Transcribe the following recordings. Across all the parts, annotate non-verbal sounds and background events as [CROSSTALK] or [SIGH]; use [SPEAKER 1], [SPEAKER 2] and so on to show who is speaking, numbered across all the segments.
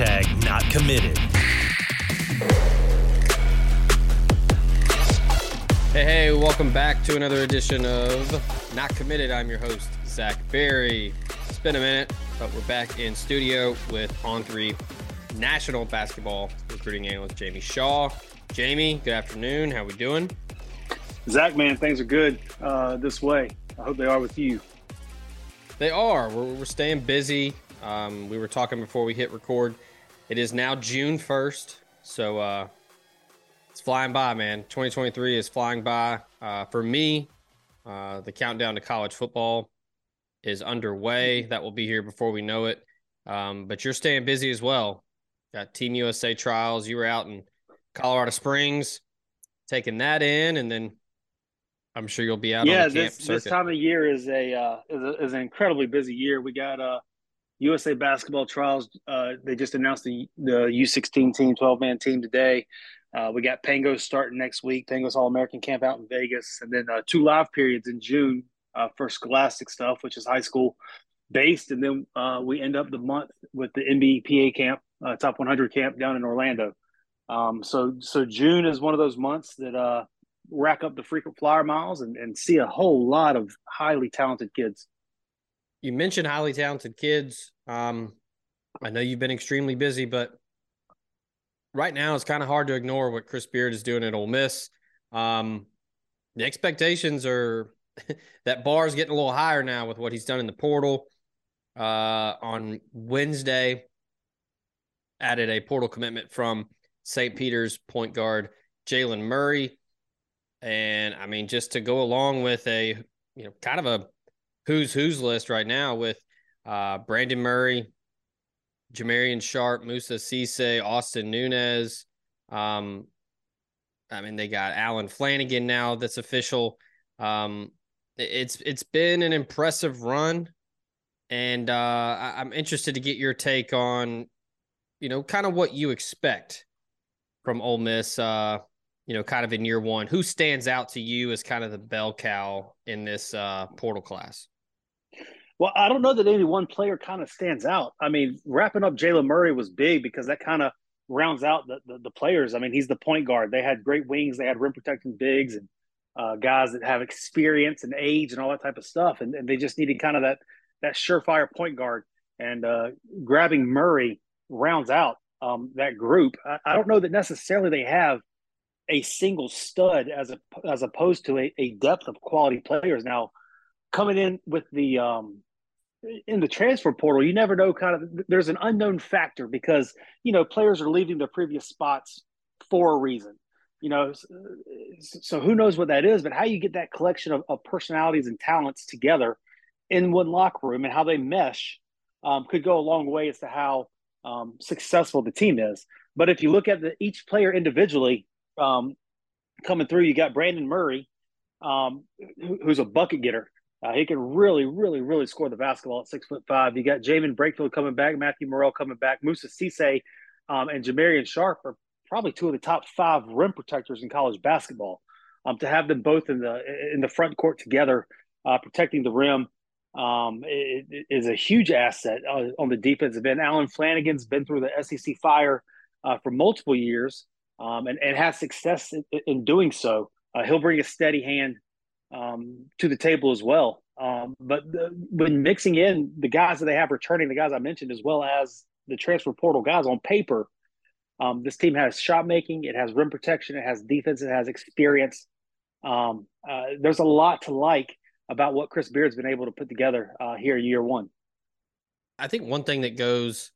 [SPEAKER 1] Hashtag not committed.
[SPEAKER 2] Hey, hey, welcome back to another edition of Not Committed. I'm your host, Zach Berry. It's been a minute, but we're back in studio with On3 National Basketball Recruiting Analyst Jamie Shaw. Jamie, good afternoon. How we doing?
[SPEAKER 3] Zach, man, things are good uh, this way. I hope they are with you.
[SPEAKER 2] They are. We're, we're staying busy. Um, we were talking before we hit record. It is now June 1st. So uh, it's flying by, man. 2023 is flying by. Uh, for me, uh, the countdown to college football is underway. That will be here before we know it. Um, but you're staying busy as well. Got Team USA trials. You were out in Colorado Springs taking that in, and then I'm sure you'll be out
[SPEAKER 3] yeah,
[SPEAKER 2] on the camp
[SPEAKER 3] this this time of year is a, uh, is a is an incredibly busy year. We got uh, USA basketball trials. Uh, they just announced the the U16 team, 12 man team today. Uh, we got Pangos starting next week. Pangos All American camp out in Vegas, and then uh, two live periods in June uh, for Scholastic stuff, which is high school based, and then uh, we end up the month with the NBPA camp, uh, Top 100 camp down in Orlando. Um, so so June is one of those months that rack up the frequent flyer miles and, and see a whole lot of highly talented kids.
[SPEAKER 2] You mentioned highly talented kids. Um, I know you've been extremely busy, but right now it's kind of hard to ignore what Chris Beard is doing at Ole Miss. Um, the expectations are [LAUGHS] that bar is getting a little higher now with what he's done in the portal. Uh, on Wednesday, added a portal commitment from St. Peter's point guard Jaylen Murray, and I mean just to go along with a you know kind of a who's who's list right now with uh, Brandon Murray, Jamarion Sharp, Moussa Cisse, Austin Nunez. Um, I mean, they got Allen Flanigan now. That's official. Um, it's it's been an impressive run, and uh, I, I'm interested to get your take on, you know, kind of what you expect from Ole Miss. Uh, you know, kind of in year one. Who stands out to you as kind of the bell cow in this uh, portal class?
[SPEAKER 3] Well, I don't know that any one player kind of stands out. I mean, wrapping up Jaylen Murray was big because that kind of rounds out the, the, the players. I mean, he's the point guard. They had great wings. They had rim protecting bigs and uh, guys that have experience and age and all that type of stuff. And, and they just needed kind of that that surefire point guard. And uh, grabbing Murray rounds out um, that group. I, I don't know that necessarily they have a single stud as a, as opposed to a, a depth of quality players. Now, coming in with the um, in the transfer portal, you never know. Kind of, there's an unknown factor because you know players are leaving their previous spots for a reason. You know, so who knows what that is? But how you get that collection of, of personalities and talents together in one locker room and how they mesh um, could go a long way as to how um, successful the team is. But if you look at the, each player individually um, coming through, you got Brandon Murray, um, who, who's a bucket getter. Uh, he can really, really, really score the basketball at six foot five. You got Jaemyn Brakefield coming back, Matthew Murrell coming back, Moussa Cisse um, and Jamarion Sharp are probably two of the top five rim protectors in college basketball. Um, to have them both in the in the front court together, uh, protecting the rim, um, it, it is a huge asset uh, on the defensive end. Allen Flanigan's been through the SEC fire uh, for multiple years um, and, and has success in, in doing so. Uh, he'll bring a steady hand um, to the table as well. Um, but the, when mixing in the guys that they have returning, the guys I mentioned, as well as the transfer portal guys on paper, um, this team has shot making, it has rim protection, it has defense, it has experience. Um, uh, there's a lot to like about what Chris Beard's been able to put together uh, here in year one.
[SPEAKER 2] I think one thing that goes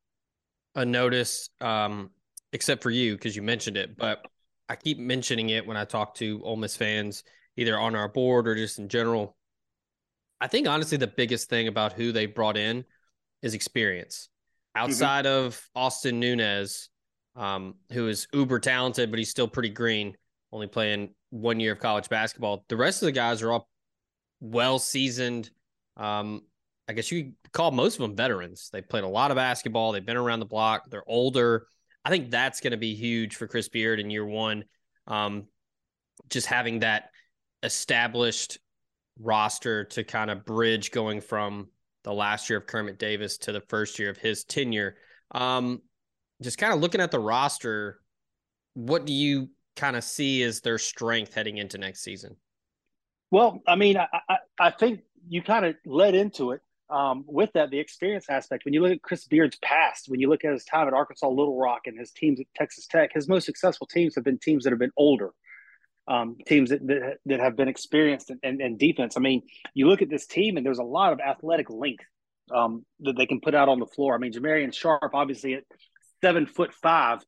[SPEAKER 2] unnoticed, um, except for you because you mentioned it, but I keep mentioning it when I talk to Ole Miss fans, either on our board or just in general. I think honestly, the biggest thing about who they brought in is experience. Outside mm-hmm. of Austin Nunez, um, who is uber talented, but he's still pretty green, only playing one year of college basketball. The rest of the guys are all well seasoned. Um, I guess you call most of them veterans. They played a lot of basketball. They've been around the block. They're older. I think that's going to be huge for Chris Beard in year one. Um, just having that established roster to kind of bridge going from the last year of Kermit Davis to the first year of his tenure. Um, just kind of looking at the roster, what do you kind of see as their strength heading into next season?
[SPEAKER 3] Well, I mean, I, I, I think you kind of led into it um, with that, the experience aspect. When you look at Chris Beard's past, when you look at his time at Arkansas Little Rock and his teams at Texas Tech, his most successful teams have been teams that have been older, um, teams that, that, that have been experienced in, in, in, defense. I mean, you look at this team and there's a lot of athletic length um, that they can put out on the floor. I mean, Jamarion Sharp, obviously at seven foot five,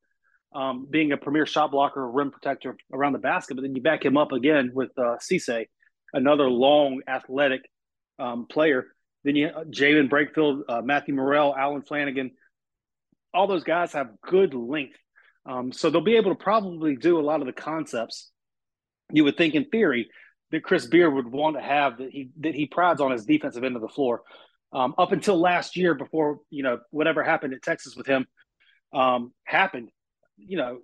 [SPEAKER 3] um, being a premier shot blocker, rim protector around the basket, but then you back him up again with uh, Cisse, another long athletic um, player. Then you uh, Jaemyn Brakefield, uh, Matthew Murrell, Allen Flanigan. All those guys have good length. Um, so they'll be able to probably do a lot of the concepts you would think in theory that Chris Beard would want to have that he that he prides on his defensive end of the floor. Um, up until last year, before you know whatever happened at Texas with him um, happened, you know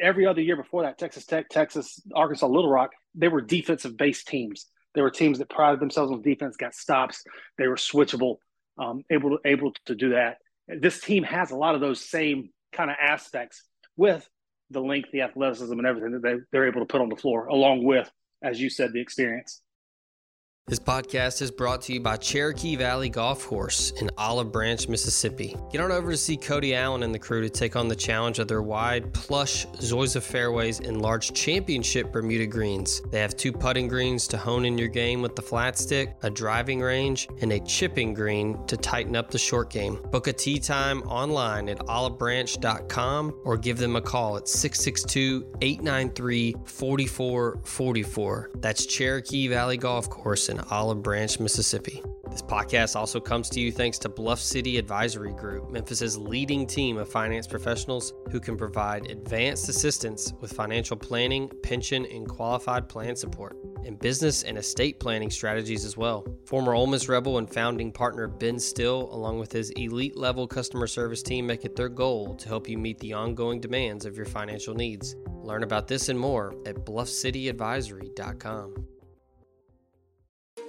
[SPEAKER 3] every other year before that, Texas Tech, Texas, Arkansas, Little Rock, they were defensive based teams. They were teams that prided themselves on defense, got stops. They were switchable, um, able to able to do that. This team has a lot of those same kind of aspects with the length, the athleticism, and everything that they, they're able to put on the floor, along with, as you said, the experience.
[SPEAKER 2] This podcast is brought to you by Cherokee Valley Golf Course in Olive Branch, Mississippi. Get on over to see Cody Allen and the crew to take on the challenge of their wide, plush Zoysia fairways and large championship Bermuda greens. They have two putting greens to hone in your game with the flat stick, a driving range, and a chipping green to tighten up the short game. Book a tee time online at olivebranch.com or give them a call at 662 893 4444. That's Cherokee Valley Golf Course in Olive Branch, Mississippi. This podcast also comes to you thanks to Bluff City Advisory Group, Memphis's leading team of finance professionals who can provide advanced assistance with financial planning, pension, and qualified plan support, and business and estate planning strategies as well. Former Ole Miss Rebel and founding partner Ben Still, along with his elite level customer service team, make it their goal to help you meet the ongoing demands of your financial needs. Learn about this and more at bluffcityadvisory.com.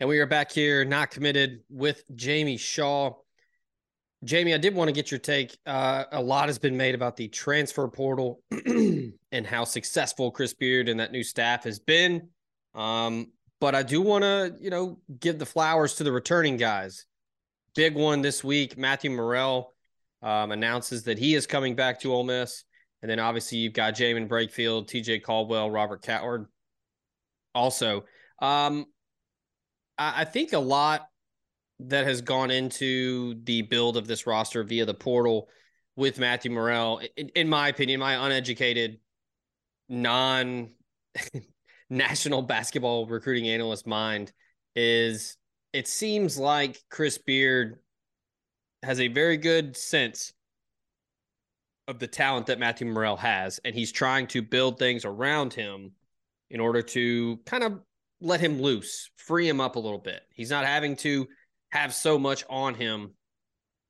[SPEAKER 2] And we are back here, not committed with Jamie Shaw. Jamie, I did want to get your take. Uh, a lot has been made about the transfer portal [CLEARS THROAT] and how successful Chris Beard and that new staff has been. Um, but I do want to, you know, give the flowers to the returning guys. Big one this week. Matthew Murrell um, announces that he is coming back to Ole Miss. And then obviously you've got Jaemyn Brakefield, TJ Caldwell, Robert Cowherd. Also, um, I think a lot that has gone into the build of this roster via the portal with Matthew Murrell, in, in my opinion, my uneducated, non [LAUGHS] national basketball recruiting analyst mind is it seems like Chris Beard has a very good sense of the talent that Matthew Murrell has, and he's trying to build things around him in order to kind of let him loose, free him up a little bit. He's not having to have so much on him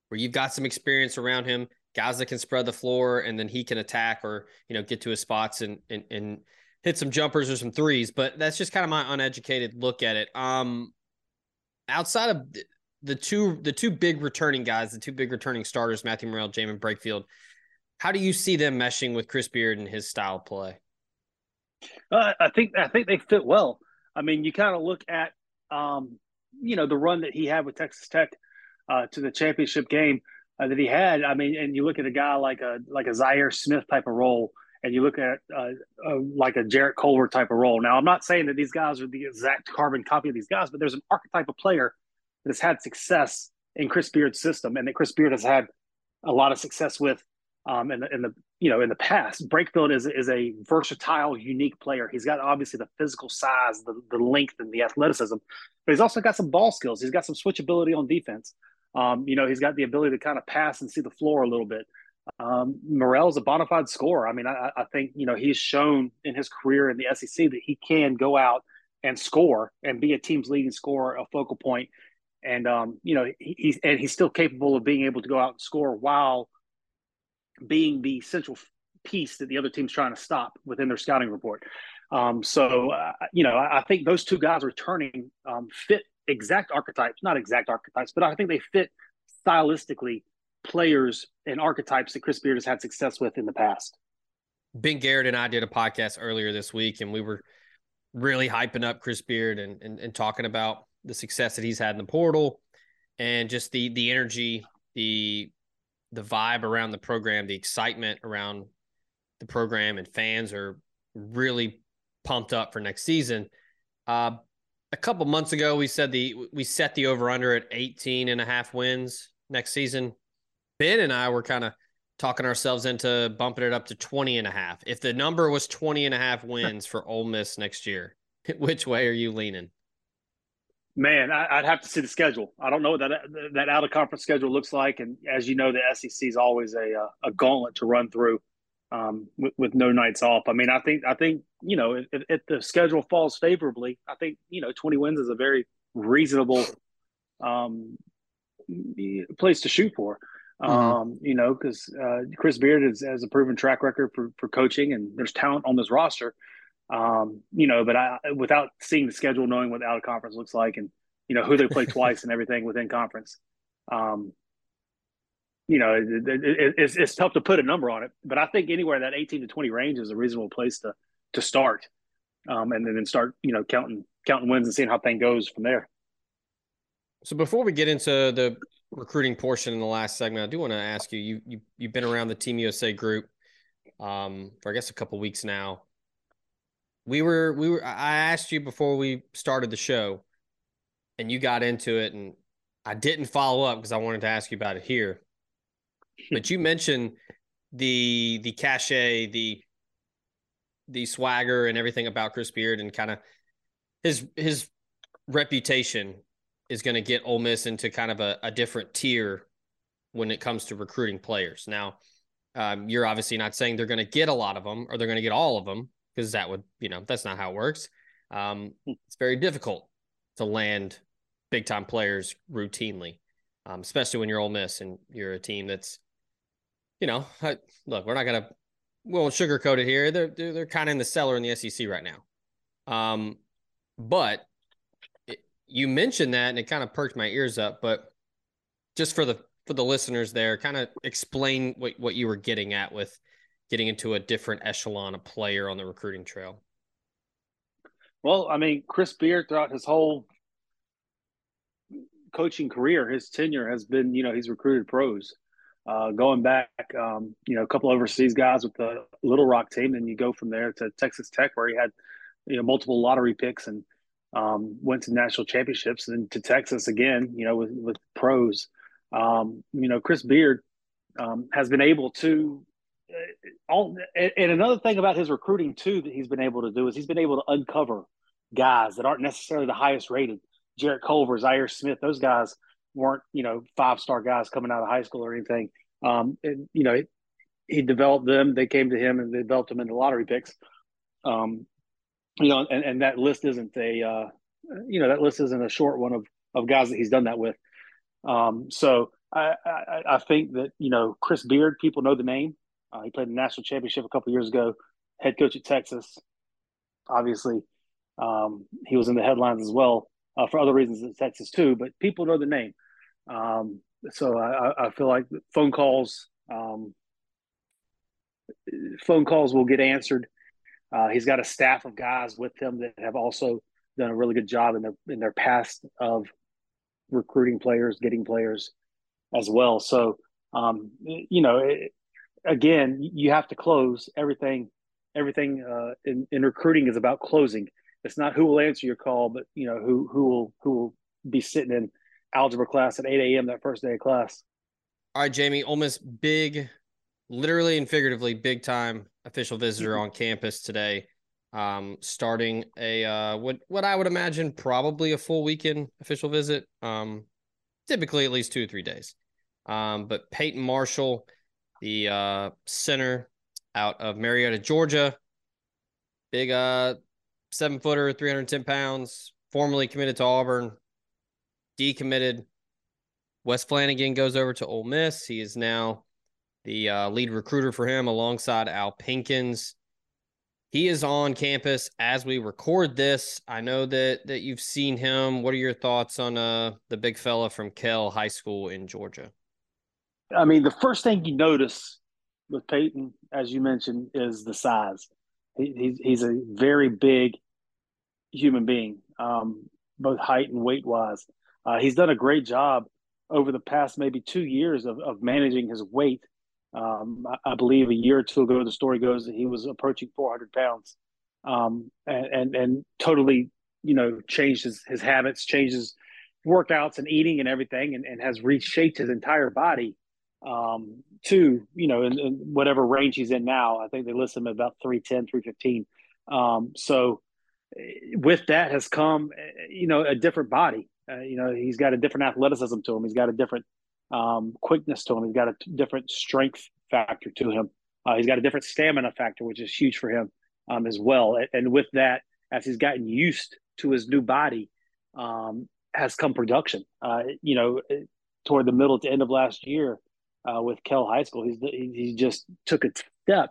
[SPEAKER 2] where you've got some experience around him, guys that can spread the floor and then he can attack or, you know, get to his spots and and, and hit some jumpers or some threes. But that's just kind of my uneducated look at it. Um outside of the two the two big returning guys, the two big returning starters, Matthew Murrell, Jaemyn Brakefield, how do you see them meshing with Chris Beard and his style play?
[SPEAKER 3] Uh, I think I think they fit well. I mean, you kind of look at um, you know the run that he had with Texas Tech uh, to the championship game uh, that he had. I mean, and you look at a guy like a like a Zhaire Smith type of role, and you look at uh, like a Jarrett Culver type of role. Now, I'm not saying that these guys are the exact carbon copy of these guys, but there's an archetype of player that has had success in Chris Beard's system, and that Chris Beard has had a lot of success with um, in the in the you know in the past. Brakefield is is a versatile, unique player. He's got obviously the physical size, the the length, and the athleticism, but he's also got some ball skills. He's got some switchability on defense. Um, you know, he's got the ability to kind of pass and see the floor a little bit. Um, Murrell's a bona fide scorer. I mean, I, I think you know he's shown in his career in the SEC that he can go out and score and be a team's leading scorer, a focal point, and um, you know he, he's and he's still capable of being able to go out and score while being the central piece that the other team's trying to stop within their scouting report. Um, so, uh, you know, I, I, think those two guys returning um, fit exact archetypes, not exact archetypes, but I think they fit stylistically players and archetypes that Chris Beard has had success with in the past.
[SPEAKER 2] Ben Garrett and I did a podcast earlier this week, and we were really hyping up Chris Beard and, and, and talking about the success that he's had in the portal and just the the energy, the the vibe around the program, the excitement around the program, and fans are really pumped up for next season. Uh, a couple months ago, we said the we set the over under at 18 and a half wins next season. Ben and I were kind of talking ourselves into bumping it up to 20 and a half. If the number was 20 and a half [LAUGHS] wins for Ole Miss next year, [LAUGHS] which way are you leaning?
[SPEAKER 3] Man, I, would have to see the schedule. I don't know what that that out of conference schedule looks like, and as you know, the SEC is always a uh, a gauntlet to run through um, with, with, no nights off. I mean, I think I think you know if, if, the schedule falls favorably, I think you know twenty wins is a very reasonable um, place to shoot for. Mm-hmm. Um, you know, because uh, Chris Beard is, has a proven track record for, for coaching, and there's talent on this roster. Um, you know, but I, without seeing the schedule, knowing what the out of conference looks like, and you know who they play [LAUGHS] twice and everything within conference, um, you know, it, it, it's, it's tough to put a number on it. But I think anywhere that 18 to 20 range is a reasonable place to to start, um, and then start you know counting counting wins and seeing how thing goes from there.
[SPEAKER 2] So before we get into the recruiting portion in the last segment, I do want to ask you you you you've been around the Team USA group um, for I guess a couple weeks now we were we were I asked you before we started the show and you got into it and I didn't follow up because I wanted to ask you about it here. [LAUGHS] But you mentioned the the cachet, the the swagger and everything about Chris Beard and kind of his his reputation is going to get Ole Miss into kind of a, a different tier when it comes to recruiting players. Now, um, you're obviously not saying they're going to get a lot of them or they're going to get all of them, because that would, you know, that's not how it works. Um, it's very difficult to land big time players routinely, um, especially when you're Ole Miss and you're a team that's, you know, look, we're not gonna we won't sugarcoat it here. They're they're, they're kind of in the cellar in the SEC right now. Um, but it, you mentioned that and it kind of perked my ears up. But just for the for the listeners there, kind of explain what what you were getting at with getting into a different echelon of player on the recruiting trail?
[SPEAKER 3] Well, I mean, Chris Beard throughout his whole coaching career, his tenure has been, you know, he's recruited pros. Uh, going back, um, you know, a couple overseas guys with the Little Rock team, and you go from there to Texas Tech, where he had, you know, multiple lottery picks and um, went to national championships, and to Texas again, you know, with, with pros. Um, you know, Chris Beard um, has been able to all, and another thing about his recruiting too that he's been able to do is he's been able to uncover guys that aren't necessarily the highest rated. Jarrett Culver, Zhaire Smith, those guys weren't you know five star guys coming out of high school or anything. Um, and, you know, it, he developed them. They came to him and they developed them into lottery picks. Um, you know, and, and that list isn't a uh, you know that list isn't a short one of of guys that he's done that with. Um, so I, I, I think that you know Chris Beard, people know the name. Uh, he played the national championship a couple years ago. Head coach at Texas. Obviously, um, he was in the headlines as well uh, for other reasons at Texas too. But people know the name, um, so I, I, feel like phone calls, um, phone calls will get answered. Uh, he's got a staff of guys with him that have also done a really good job in their in their past of recruiting players, getting players as well. So, um, you know, again, you have to close everything. Everything uh, in, in recruiting is about closing. It's not who will answer your call, but you know who who will who will be sitting in algebra class at 8 a.m. that first day of class.
[SPEAKER 2] All right, Jamie, Miss big, literally and figuratively, big time official visitor
[SPEAKER 3] Mhm.
[SPEAKER 2] on campus today. Um, starting a uh, what what I would imagine probably a full weekend official visit. Um, typically at least two or three days. Um, but Peyton Marshall, the uh, center out of Marietta, Georgia, big uh seven footer, 310 pounds, formerly committed to Auburn, decommitted. Wes Flanigan goes over to Ole Miss. He is now the uh, lead recruiter for him alongside Al Pinkins. He is on campus as we record this. I know that that you've seen him. What are your thoughts on uh the big fella from Kell High School in Georgia?
[SPEAKER 3] I mean, the first thing you notice with Peyton, as you mentioned, is the size. He, he's he's a very big human being, um, both height and weight wise. Uh, he's done a great job over the past maybe two years of, of managing his weight. Um, I, I believe a year or two ago, the story goes that he was approaching 400 pounds, um, and, and and totally, you know, changed his his habits, changed his workouts and eating and everything, and, and has reshaped his entire body um, to, you know, in, in whatever range he's in now. I think they list him at about 310, 315. Um, so eh, with that has come, eh, you know, a different body. Uh, you know, he's got a different athleticism to him. He's got a different um, quickness to him. He's got a t- different strength factor to him. Uh, he's got a different stamina factor, which is huge for him um, as well. And, and with that, as he's gotten used to his new body, um, has come production. Uh, you know, eh, toward the middle to end of last year uh, with Kell High School, he's he, he just took a step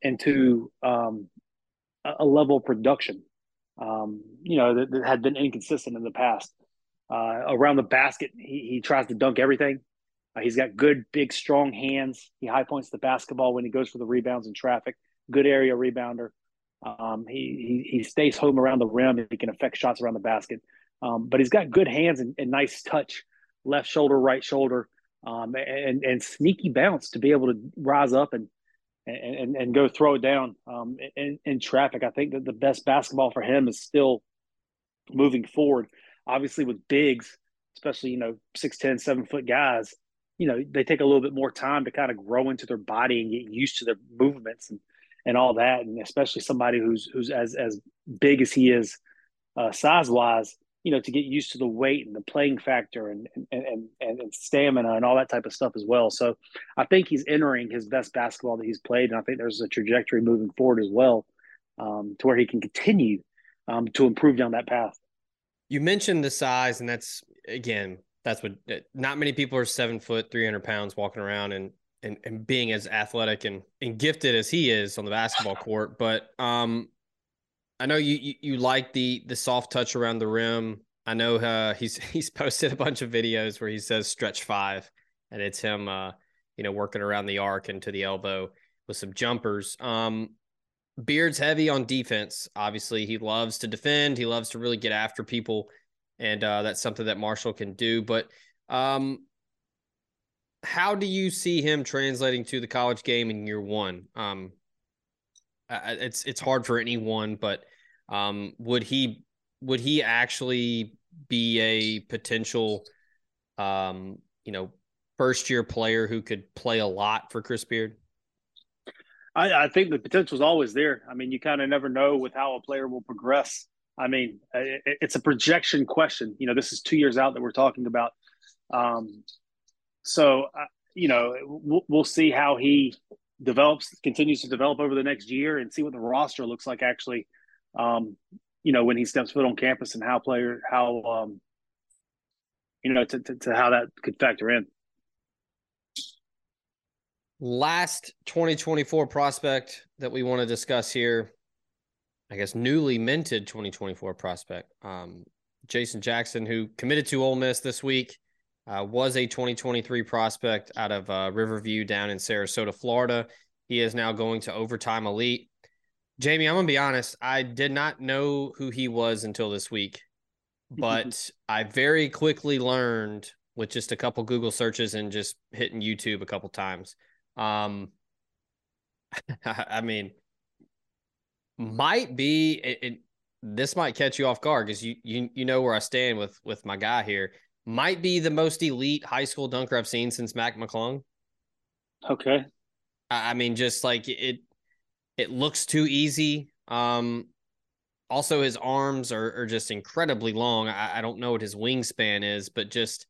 [SPEAKER 3] into um, a, level of production. Um, you know that, that had been inconsistent in the past. Uh, around the basket, he, he tries to dunk everything. Uh, he's got good, big, strong hands. He high points the basketball when he goes for the rebounds in traffic. Good area rebounder. Um, he, he he stays home around the rim. He can affect shots around the basket. Um, but he's got good hands and, and nice touch, left shoulder, right shoulder, um, and and sneaky bounce to be able to rise up and and and go throw it down um, in, in traffic. I think that the best basketball for him is still moving forward. Obviously, with bigs, especially you know six ten, seven foot guys, you know they take a little bit more time to kind of grow into their body and get used to their movements and and all that. And especially somebody who's who's as as big as he is, uh, size wise, you know, to get used to the weight and the playing factor and and, and and stamina and all that type of stuff as well. So I think he's entering his best basketball that he's played, and I think there's a trajectory moving forward as well, um, to where he can continue um, to improve down that path.
[SPEAKER 2] You mentioned the size, and that's again, that's what not many people are seven foot, three hundred pounds walking around and and and being as athletic and and gifted as he is on the basketball court. But um, I know you you, you like the the soft touch around the rim. I know uh, he's [LAUGHS] he's posted a bunch of videos where he says stretch five, and it's him, uh, you know, working around the arc and to the elbow with some jumpers. Um, Beard's heavy on defense. Obviously, he loves to defend. He loves to really get after people, and uh, that's something that Marshall can do. But um, how do you see him translating to the college game in year one? Um, it's it's hard for anyone, but um, would he would he actually be a potential, um, you know, first year player who could play a lot for Chris Beard?
[SPEAKER 3] I, I think the potential is always there. I mean, you kind of never know with how a player will progress. I mean, it, it's a projection question. You know, this is two years out that we're talking about. Um, so, uh, you know, we'll, we'll see how he develops, continues to develop over the next year, and see what the roster looks like. Actually, um, you know, when he steps foot on campus, and how player, how um, you know, to, to, to how that could factor in.
[SPEAKER 2] Last 2024 prospect that we want to discuss here, I guess newly minted 2024 prospect, um, Jason Jackson, who committed to Ole Miss this week, uh, was a 2023 prospect out of uh, Riverview down in Sarasota, Florida. He is now going to overtime elite. Jamie, I'm gonna be honest. I did not know who he was until this week, [LAUGHS] but I very quickly learned with just a couple Google searches and just hitting YouTube a couple times. Um, [LAUGHS] I mean, might be it, it, this might catch you off guard because you you you know where I stand with with my guy here. Might be the most elite high school dunker I've seen since Mac McClung.
[SPEAKER 3] Okay.
[SPEAKER 2] I, I mean, just like it, it looks too easy. Um, also his arms are, are just incredibly long. I, I don't know what his wingspan is, but just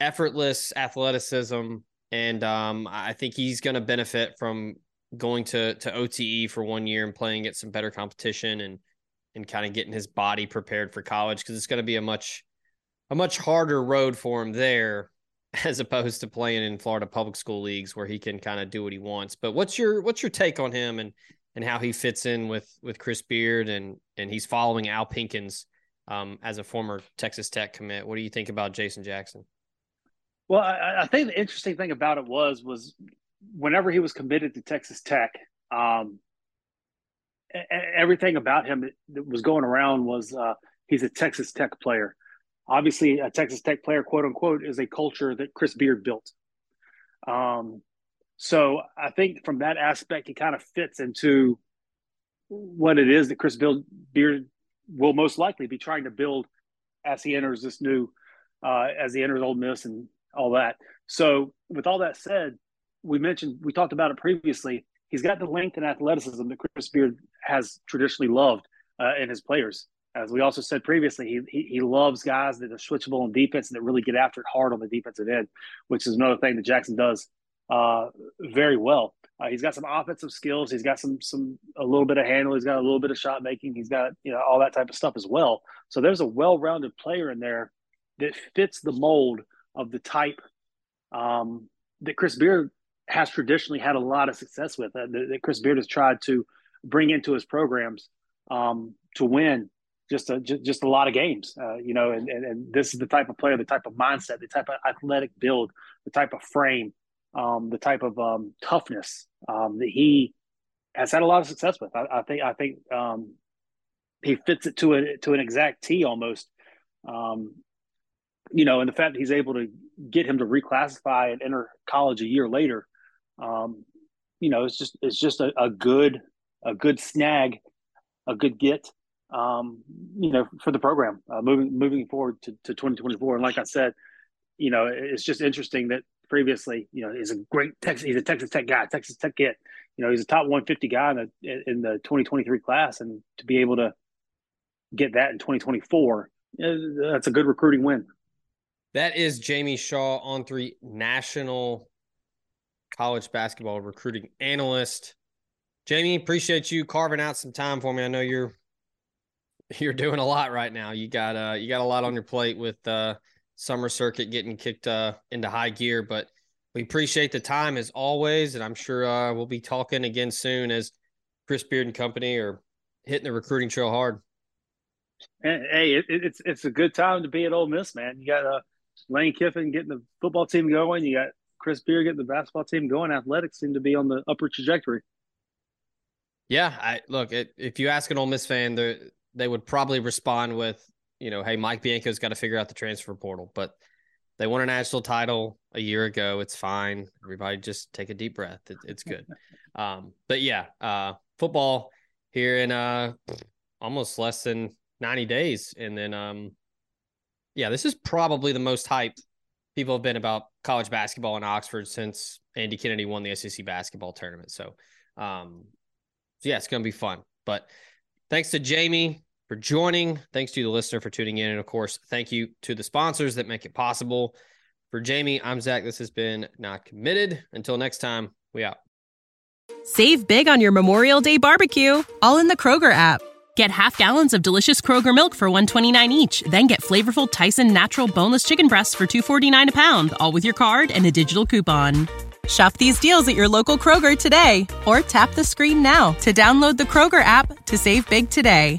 [SPEAKER 2] effortless athleticism. And um, I think he's going to benefit from going to to OTE for one year and playing at some better competition and and kind of getting his body prepared for college because it's going to be a much a much harder road for him there as opposed to playing in Florida public school leagues where he can kind of do what he wants. But what's your what's your take on him and and how he fits in with with Chris Beard and and he's following Al Pinkins um, as a former Texas Tech commit. What do you think about Jason Jackson?
[SPEAKER 3] Well, I, I think the interesting thing about it was was whenever he was committed to Texas Tech, um, everything about him that was going around was uh, he's a Texas Tech player. Obviously, a Texas Tech player, quote unquote, is a culture that Chris Beard built. Um, so I think from that aspect, he kind of fits into what it is that Chris Beard will most likely be trying to build as he enters this new, uh, as he enters Ole Miss and all that. So, with all that said, we mentioned we talked about it previously. He's got the length and athleticism that Chris Beard has traditionally loved uh, in his players. As we also said previously, he, he, he loves guys that are switchable on defense and that really get after it hard on the defensive end, which is another thing that Jackson does uh, very well. Uh, he's got some offensive skills. He's got some some a little bit of handle. He's got a little bit of shot making. He's got you know all that type of stuff as well. So there's a well-rounded player in there that fits the mold of the type um, that Chris Beard has traditionally had a lot of success with. Uh, that, that, Chris Beard has tried to bring into his programs um, to win just a just, a lot of games. Uh, you know, and, and and this is the type of player, the type of mindset, the type of athletic build, the type of frame, um, the type of um, toughness um, that he has had a lot of success with. I, I think I think um, he fits it to a to an exact T almost. Um, you know, and the fact that he's able to get him to reclassify and enter college a year later, um, you know, it's just it's just a, a good a good snag, a good get, um, you know, for the program uh, moving moving forward to, to 2024. And like I said, you know, it's just interesting that previously, you know, he's a great Texas, he's a Texas Tech guy, Texas Tech kid. You know, he's a top 150 guy in the in the 2023 class, and to be able to get that in 2024, that's a good recruiting win.
[SPEAKER 2] That is Jamie Shaw on three national college basketball recruiting analyst. Jamie, appreciate you carving out some time for me. I know you're you're doing a lot right now. You got uh you got a lot on your plate with uh summer circuit getting kicked uh into high gear, but we appreciate the time as always, and I'm sure uh we'll be talking again soon as Chris Beard and company are hitting the recruiting trail hard.
[SPEAKER 3] Hey, it, it's it's a good time to be at Ole Miss, man. You got uh Lane Kiffin getting the football team going. You got Chris Beard getting the basketball team going. Athletics seem to be on the upper trajectory.
[SPEAKER 2] Yeah, I look. It, if you ask an Ole Miss fan, they they would probably respond with, you know, hey, Mike Bianco's got to figure out the transfer portal. But they won a national title a year ago. It's fine. Everybody just take a deep breath. It, it's good. [LAUGHS] um, but yeah, uh, football here in uh almost less than 90 days, and then um yeah, this is probably the most hype people have been about college basketball in Oxford since Andy Kennedy won the SEC basketball tournament. So, um, so yeah, it's going to be fun. But thanks to Jamie for joining. Thanks to the listener for tuning in. And of course, thank you to the sponsors that make it possible. For Jamie, I'm Zach. This has been Not Committed. Until next time, we out.
[SPEAKER 4] Save big on your Memorial Day barbecue, all in the Kroger app. Get half gallons of delicious Kroger milk for 129 each, then get flavorful Tyson natural boneless chicken breasts for 249 a pound, all with your card and a digital coupon. Shop these deals at your local Kroger today or tap the screen now to download the Kroger app to save big today.